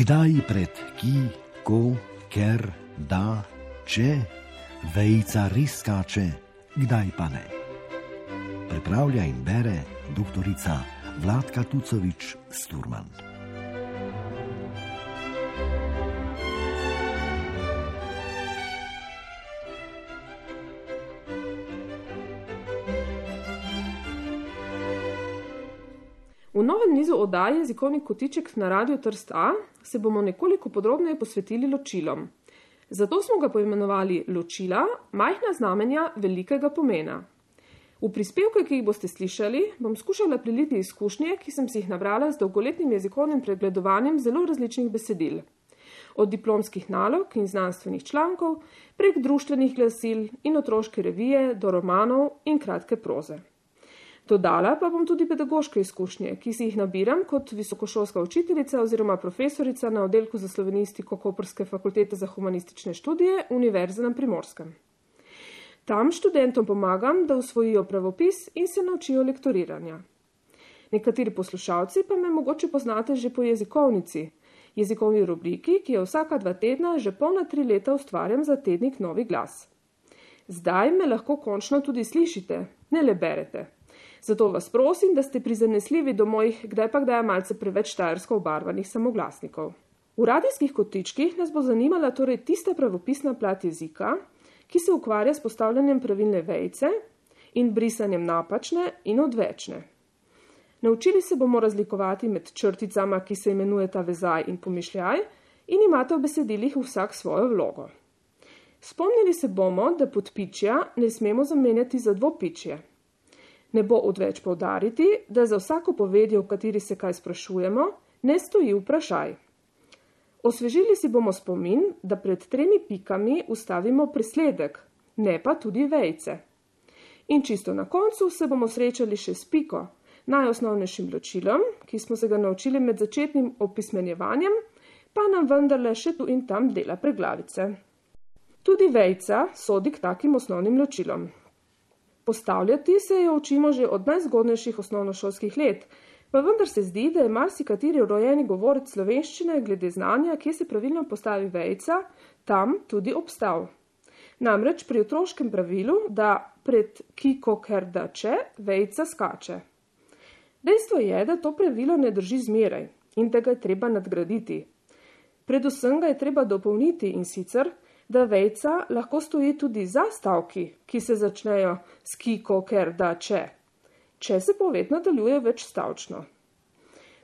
Kdaj pred ki, ko, ker, da, če, vejca res skače, kdaj pa ne. Pripravlja in bere doktorica Vladka Tucovič Sturman. V novem nizu oddaje Jezikovni kotiček na Radio Trst A se bomo nekoliko podrobneje posvetili ločilom. Zato smo ga poimenovali Ločila, majhna znamenja velikega pomena. V prispevke, ki jih boste slišali, bom skušala priliti izkušnje, ki sem si jih nabrala z dolgoletnim jezikovnim pregledovanjem zelo različnih besedil. Od diplomskih nalog in znanstvenih člankov, prek društvenih glasil in otroške revije do romanov in kratke proze. Dodala pa bom tudi pedagoške izkušnje, ki si jih nabiram kot visokošolska učiteljica oziroma profesorica na oddelku za slovenistiko Koperske fakultete za humanistične študije Univerze na Primorskem. Tam študentom pomagam, da usvojijo pravopis in se naučijo lektoriranja. Nekateri poslušalci pa me mogoče poznate že po jezikovnici, jezikovni rubriki, ki jo vsaka dva tedna že polna tri leta ustvarjam za tednik Novi glas. Zdaj me lahko končno tudi slišite, ne le berete. Zato vas prosim, da ste prizanesljivi do mojih, kdaj pa kdaj malce preveč štajersko obarvanih samoglasnikov. V radijskih kotičkih nas bo zanimala torej tista pravopisna plat jezika, ki se ukvarja s postavljanjem pravilne vejce in brisanjem napačne in odvečne. Naučili se bomo razlikovati med črticama, ki se imenujeta vezaj in pomišljaj, in imate v besedilih vsak svojo vlogo. Spomnili se bomo, da podpičja ne smemo zamenjati za dvopičje. Ne bo odveč povdariti, da za vsako povedjo, v kateri se kaj sprašujemo, ne stoji vprašaj. Osvežili si bomo spomin, da pred tremi pikami ustavimo presledek, ne pa tudi vejce. In čisto na koncu se bomo srečali še s piko, najosnovnejšim ločilom, ki smo se ga naučili med začetnim opismenjevanjem, pa nam vendarle še tu in tam dela preglavice. Tudi vejca sodi k takim osnovnim ločilom. Postavljati se jo učimo že od najzgodnejših osnovnošolskih let, pa vendar se zdi, da je marsikateri rojeni govorec slovenščine glede znanja, kje se pravilno postavi vejca, tam tudi obstal. Namreč pri otroškem pravilu, da pred kiko ker da če, vejca skače. Dejstvo je, da to pravilo ne drži zmeraj in da ga je treba nadgraditi. Predvsem ga je treba dopolniti in sicer, da vejca lahko stoji tudi za stavki, ki se začnejo s kiko, ker da če, če se poved nadaljuje več stavčno.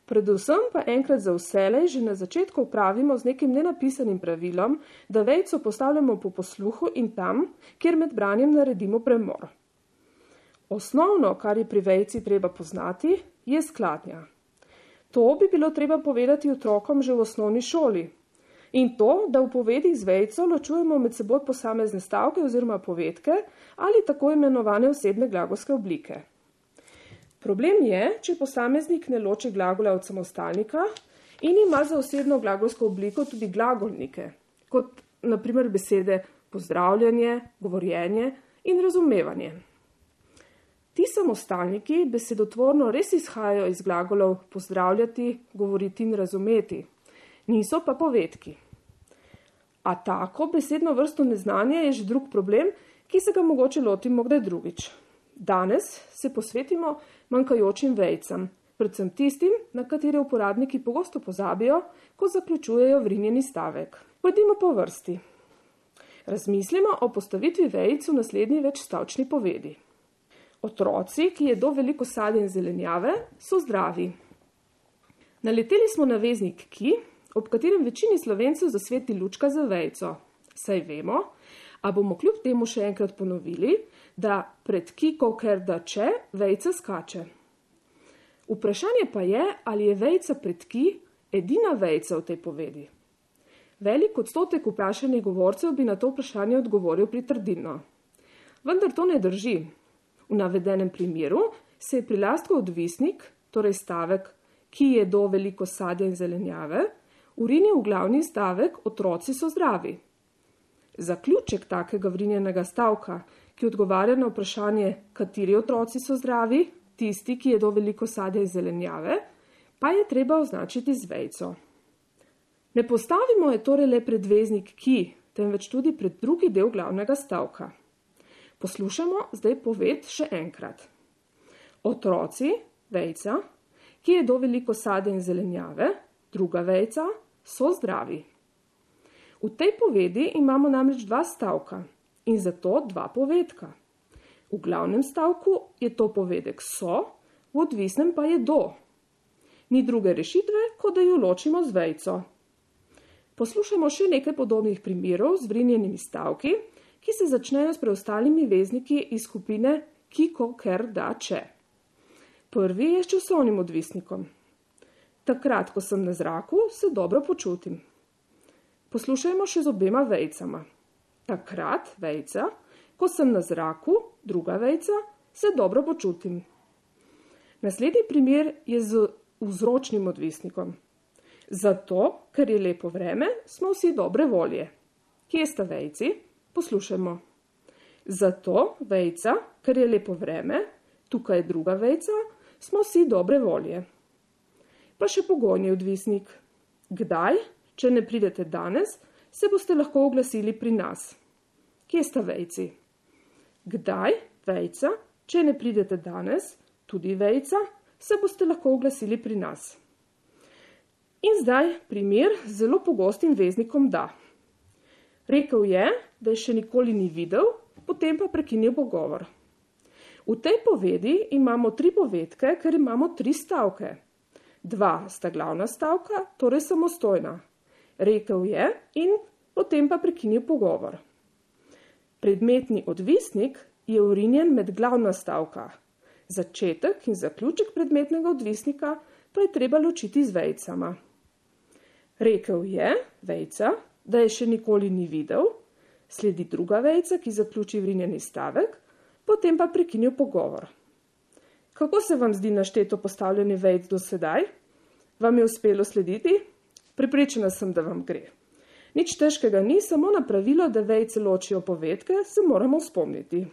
Predvsem pa enkrat za vselej že na začetku upravimo z nekim nenapisanim pravilom, da vejco postavljamo po posluhu in tam, kjer med branjem naredimo premor. Osnovno, kar je pri vejci treba poznati, je skladnja. To bi bilo treba povedati otrokom že v osnovni šoli, In to, da v povedi z vejco ločujemo med seboj posamezne stavke oziroma povedke ali tako imenovane osebne glagolske oblike. Problem je, če posameznik ne loči glagola od samostalnika in ima za osebno glagolsko obliko tudi glagolnike, kot naprimer besede pozdravljanje, govorjenje in razumevanje. Ti samostalniki besedotvorno res izhajajo iz glagolov pozdravljati, govoriti in razumeti, niso pa povedki. A tako besedno vrsto neznanja je že drug problem, ki se ga mogoče lotimo kdaj drugič. Danes se posvetimo manjkajočim vejcam, predvsem tistim, na katere uporabniki pogosto pozabijo, ko zaključujejo vrinjeni stavek. Pojdimo po vrsti. Razmislimo o postavitvi vejc v naslednji večstavčni povedi. Otroci, ki jedo veliko sadja in zelenjave, so zdravi. Naleteli smo na veznik ki, ob katerem večini slovencev zasveti lučka za vejco. Saj vemo, a bomo kljub temu še enkrat ponovili, da pred kiko, ker da če, vejca skače. Vprašanje pa je, ali je vejca pred ki edina vejca v tej povedi. Velik odstotek vprašanih govorcev bi na to vprašanje odgovoril pritrdilno. Vendar to ne drži. V navedenem primeru se je prilastko odvisnik, torej stavek, ki je do veliko sadja in zelenjave, urini v glavni stavek otroci so zdravi. Zaključek takega vrinjenega stavka, ki odgovarja na vprašanje, kateri otroci so zdravi, tisti, ki jedo veliko sadja in zelenjave, pa je treba označiti z vejco. Ne postavimo je torej le predveznik ki, temveč tudi pred drugi del glavnega stavka. Poslušamo zdaj poved še enkrat. Otroci, vejca, ki je do veliko sade in zelenjave, druga vejca, so zdravi. V tej povedi imamo namreč dva stavka in zato dva povedka. V glavnem stavku je to povedek so, v odvisnem pa je do. Ni druge rešitve, kot da jo ločimo z vejco. Poslušamo še nekaj podobnih primerov z vrinjenimi stavki, ki se začnejo s preostalimi vezniki iz skupine kiko, ker, da, če. Prvi je s časovnim odvisnikom. Takrat, ko sem na zraku, se dobro počutim. Poslušajmo še z obema vejcama. Takrat, vejca, ko sem na zraku, druga vejca, se dobro počutim. Naslednji primer je z vzročnim odvisnikom. Zato, ker je lepo vreme, smo vsi dobre volje. Kje sta vejci? Poslušajmo. Zato, vejca, ker je lepo vreme, tukaj je druga vejca, smo vsi dobre volje. Pa še pogojni odvisnik. Kdaj, če ne pridete danes, se boste lahko oglasili pri nas. Kje sta vejci? Kdaj, vejca, če ne pridete danes, tudi vejca, se boste lahko oglasili pri nas. In zdaj primer z zelo pogostim veznikom da. Rekel je, da je še nikoli ni videl, potem pa prekinil pogovor. V tej povedi imamo tri povedke, ker imamo tri stavke. Dva sta glavna stavka, torej samostojna. Rekel je in potem pa prekinil pogovor. Predmetni odvisnik je urinjen med glavna stavka. Začetek in zaključek predmetnega odvisnika pa je treba ločiti z vejcama. Rekel je, vejca, da je še nikoli ni videl, sledi druga vejca, ki zaključi vrinjeni stavek, potem pa prekinil pogovor. Kako se vam zdi našteto postavljanje vejc do sedaj? Vam je uspelo slediti? Pripričana sem, da vam gre. Nič težkega ni, samo na pravilo, da vejce ločijo povedke, se moramo spomniti.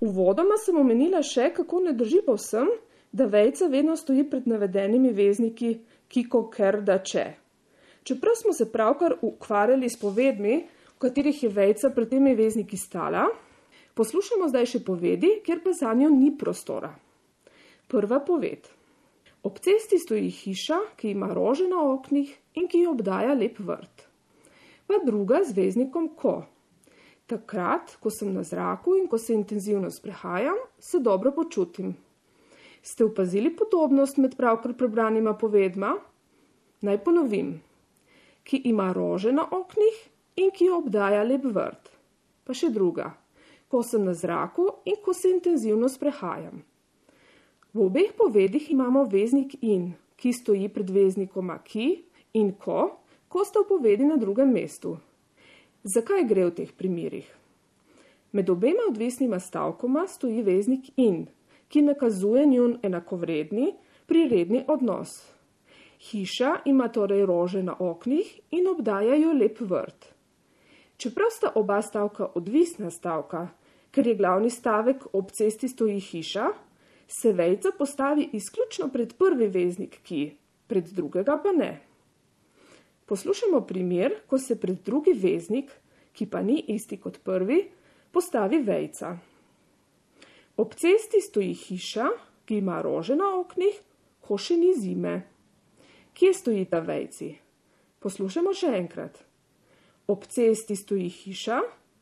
Uvodoma sem omenila še, kako ne drži povsem, da vejca vedno stoji pred navedenimi vezniki kiko, ker, da, če. Čeprav smo se pravkar ukvarjali s povedmi, v katerih je vejca pred temi vezniki stala, Poslušamo zdaj še povedi, ker pa za njo ni prostora. Prva poved. Ob cesti stoji hiša, ki ima rože na oknih in ki jo obdaja lep vrt. Pa druga z veznikom ko. Takrat, ko sem na zraku in ko se intenzivno sprehajam, se dobro počutim. Ste opazili podobnost med pravkar prebranima povedma? Naj ponovim. Ki ima rože na oknih in ki obdaja lep vrt. Pa še druga ko sem na zraku in ko se intenzivno sprehajam. V obeh povedih imamo veznik in, ki stoji pred veznikoma ki in ko, ko sta v povedi na drugem mestu. Zakaj gre v teh primerih? Med obema odvisnima stavkoma stoji veznik in, ki nakazuje njun enakovredni, priredni odnos. Hiša ima torej rože na oknih in obdajajo lep vrt. Čeprav sta oba stavka odvisna stavka, ker je glavni stavek ob cesti stoji hiša, se vejca postavi izključno pred prvi veznik ki, pred drugega pa ne. Poslušamo primer, ko se pred drugi veznik, ki pa ni isti kot prvi, postavi vejca. Ob cesti stoji hiša, ki ima rože na oknih, ko še ni zime. Kje stoji ta vejci? Poslušamo še enkrat. Ob cesti stoji hiša,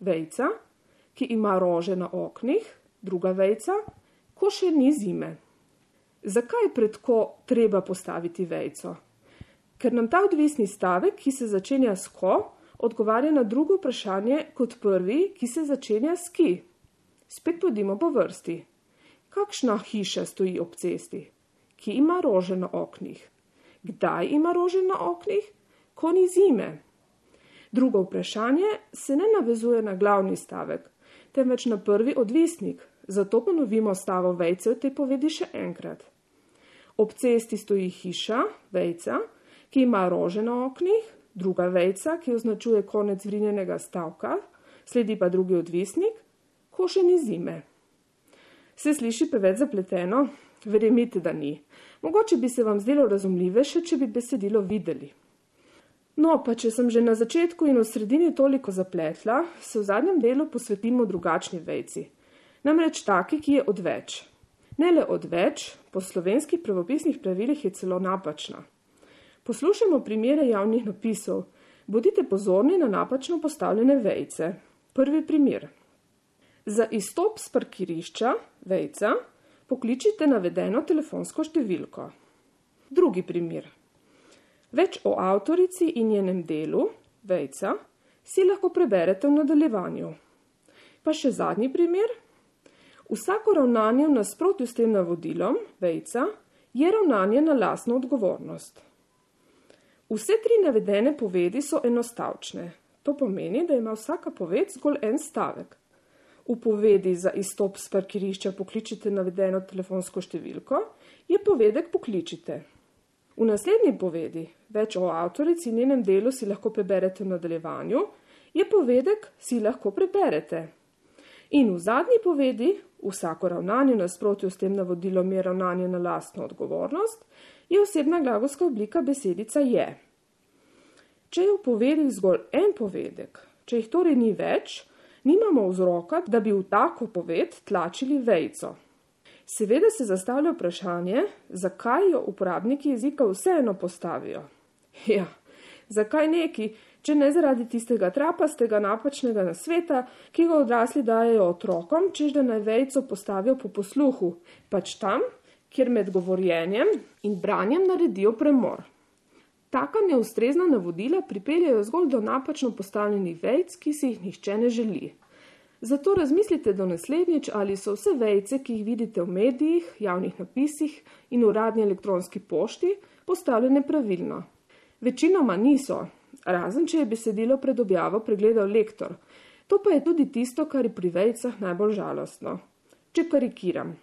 vejca, ki ima rože na oknih, druga vejca, ko še ni zime. Zakaj pred ko treba postaviti vejco? Ker nam ta odvisni stavek, ki se začenja s ko, odgovarja na drugo vprašanje kot prvi, ki se začenja s ki. Spet podimo po vrsti. Kakšna hiša stoji ob cesti? Ki ima rože na oknih? Kdaj ima rože na oknih? Ko ni zime. Drugo vprašanje se ne navezuje na glavni stavek, temveč na prvi odvisnik, zato ponovimo stavo vejce v tej povedi še enkrat. Ob cesti stoji hiša, vejca, ki ima rože na oknih, druga vejca, ki označuje konec vrinjenega stavka, sledi pa drugi odvisnik, ko še ni zime. Se sliši preveč zapleteno? Verjemite, da ni. Mogoče bi se vam zdelo razumljivejše, če bi besedilo videli. No, pa če sem že na začetku in v sredini toliko zapletla, se v zadnjem delu posvetimo drugačni vejci. Namreč taki, ki je odveč. Ne le odveč, po slovenskih pravopisnih pravilih je celo napačna. Poslušajmo primere javnih napisov. Bodite pozorni na napačno postavljene vejce. Prvi primer. Za izstop z parkirišča, vejca, pokličite navedeno telefonsko številko. Drugi primer. Več o avtorici in njenem delu, vejca, si lahko preberete v nadaljevanju. Pa še zadnji primer. Vsako ravnanje v nasprotju s tem navodilom, vejca, je ravnanje na lasno odgovornost. Vse tri navedene povedi so enostavčne. To pomeni, da ima vsaka poved zgolj en stavek. V povedi za izstop z parkirišča pokličite navedeno telefonsko številko, je povedek pokličite. V naslednji povedi, več o avtorici in njenem delu si lahko preberete v nadaljevanju, je povedek si lahko preberete. In v zadnji povedi, vsako ravnanje nasprotju s tem navodilom je ravnanje na lastno odgovornost, je osebna glagolska oblika besedica je. Če je v povedi zgolj en povedek, če jih torej ni več, nimamo vzroka, da bi v tako poved tlačili vejco. Seveda se zastavlja vprašanje, zakaj jo uporabniki jezika vseeno postavijo. Ja, zakaj neki, če ne zaradi tistega trapastega napačnega nasveta, ki ga odrasli dajo otrokom, čež da naj vejco postavijo po posluhu, pač tam, kjer med govorjenjem in branjem naredijo premor. Taka neustrezna navodila pripeljajo zgolj do napačno postavljenih vejc, ki si jih nihče ne želi. Zato razmislite do naslednjič, ali so vse vejce, ki jih vidite v medijih, javnih napisih in uradni elektronski pošti, postavljene pravilno. Večinoma niso, razen če je besedilo pred objavo pregledal lektor. To pa je tudi tisto, kar je pri vejcah najbolj žalostno. Če karikiram.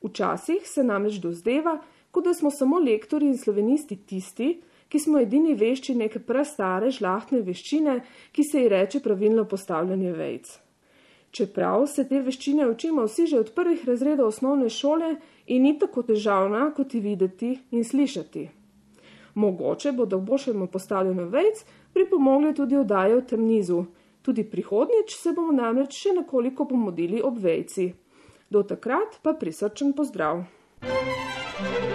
Včasih se namreč dozdeva, kot da smo samo lektori in slovenisti tisti, ki smo edini vešči neke prastare žlahtne veščine, ki se ji reče pravilno postavljanje vejc. Čeprav se te veščine učimo vsi že od prvih razredov osnovne šole in ni tako težavna, kot ji videti in slišati. Mogoče bodo v boljšemu postavljanju vejc pripomogli tudi oddaje v tem nizu. Tudi prihodnjič se bomo namreč še nekoliko pomodili ob vejci. Do takrat pa prisrčen pozdrav. Thank you.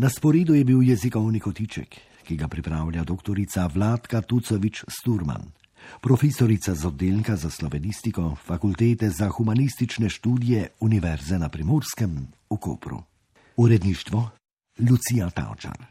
Na sporedu je bil jezikovni kotiček, ki ga pripravlja dr. Vladka Tucovič Sturman, profesorica z oddelka za slovenistiko Fakultete za humanistične študije Univerze na Primorskem v Kopru. Uredništvo Lucija Tavčar.